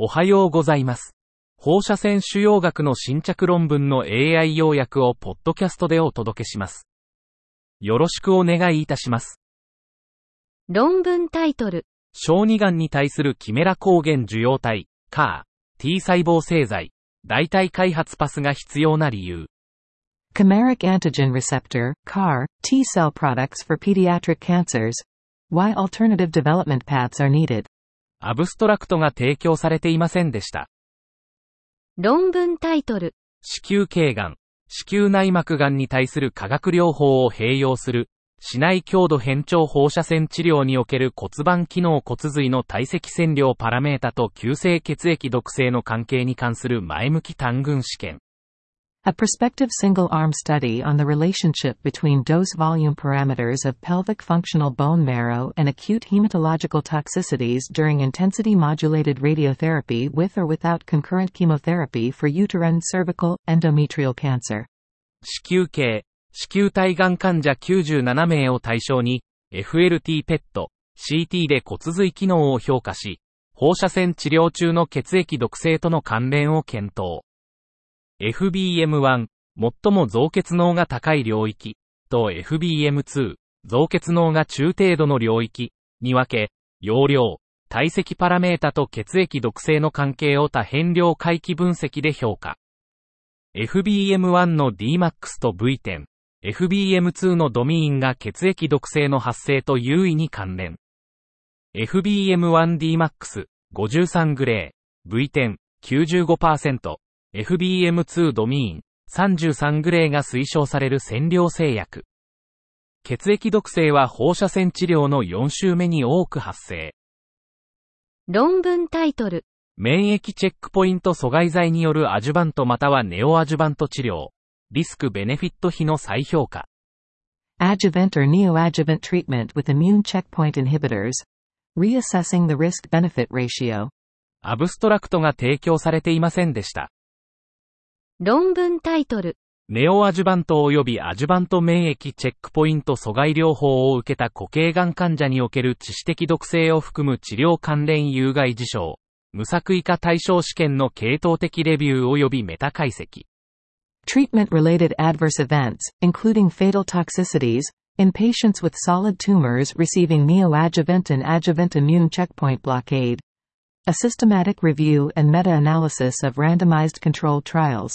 おはようございます。放射線腫瘍学の新着論文の AI 要約をポッドキャストでお届けします。よろしくお願いいたします。論文タイトル、小児がんに対するキメラ抗原受容体、CAR、T 細胞製剤、代替開発パスが必要な理由。Chimeric antigen receptor, CAR, T cell products for pediatric cancers. Why alternative development paths are needed. アブストラクトが提供されていませんでした。論文タイトル、子宮頸がん、子宮内膜がんに対する化学療法を併用する、市内強度変調放射線治療における骨盤機能骨髄の体積線量パラメータと急性血液毒性の関係に関する前向き単群試験。A prospective single-arm study on the relationship between dose volume parameters of pelvic functional bone marrow and acute hematological toxicities during intensity modulated radiotherapy with or without concurrent chemotherapy for uterine cervical endometrial cancer. 子宮頸、子宮体がん患者97名を対象に、FLT ペット、CT で骨髄機能を評価し、放射線治療中の血液毒性との関連を検討。 FBM1、最も増血能が高い領域、と FBM2、増血能が中程度の領域、に分け、容量、体積パラメータと血液毒性の関係を多変量回帰分析で評価。FBM1 の Dmax と V10、FBM2 のドミーンが血液毒性の発生と優位に関連。FBM1Dmax、53グレー、V10、95%、FBM2 ドミーン、33グレーが推奨される占領製薬。血液毒性は放射線治療の4週目に多く発生。論文タイトル、免疫チェックポイント阻害剤によるアジュバントまたはネオアジュバント治療。リスクベネフィット比の再評価。Adjuvant or neoadjuvant treatment with immune checkpoint inhibitors. Reassessing the risk-benefit ratio. アブストラクトが提供されていませんでした。論文タイトル、ネオアジュバント及びアジュバント免疫チェックポイント阻害療法を受けた固形がん患者における致死的毒性を含む治療関連有害事象。無作為化対象試験の系統的レビュー及びメタ解析。Treatment-related adverse events, including fatal toxicities, in patients with solid tumors receiving neoadjuvant and adjuvant immune checkpoint blockade. A systematic review and meta-analysis of randomized controlled trials.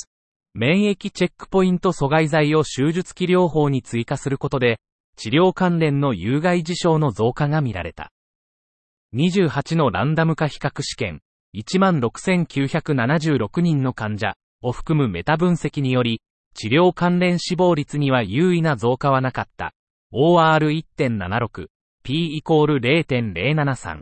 免疫チェックポイント阻害剤を手術期療法に追加することで、治療関連の有害事象の増加が見られた。28のランダム化比較試験、16,976人の患者を含むメタ分析により、治療関連死亡率には優位な増加はなかった。OR1.76、P イコール0.073。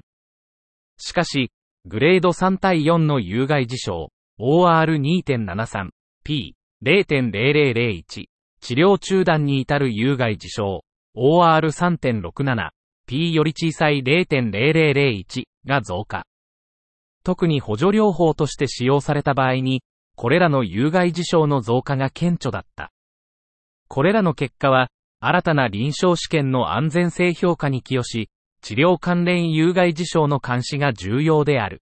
しかし、グレード3対4の有害事象、OR2.73、P、0.0001、治療中断に至る有害事象、OR3.67、P より小さい0.0001が増加。特に補助療法として使用された場合に、これらの有害事象の増加が顕著だった。これらの結果は、新たな臨床試験の安全性評価に寄与し、治療関連有害事象の監視が重要である。